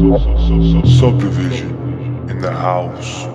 Subdivision in the house.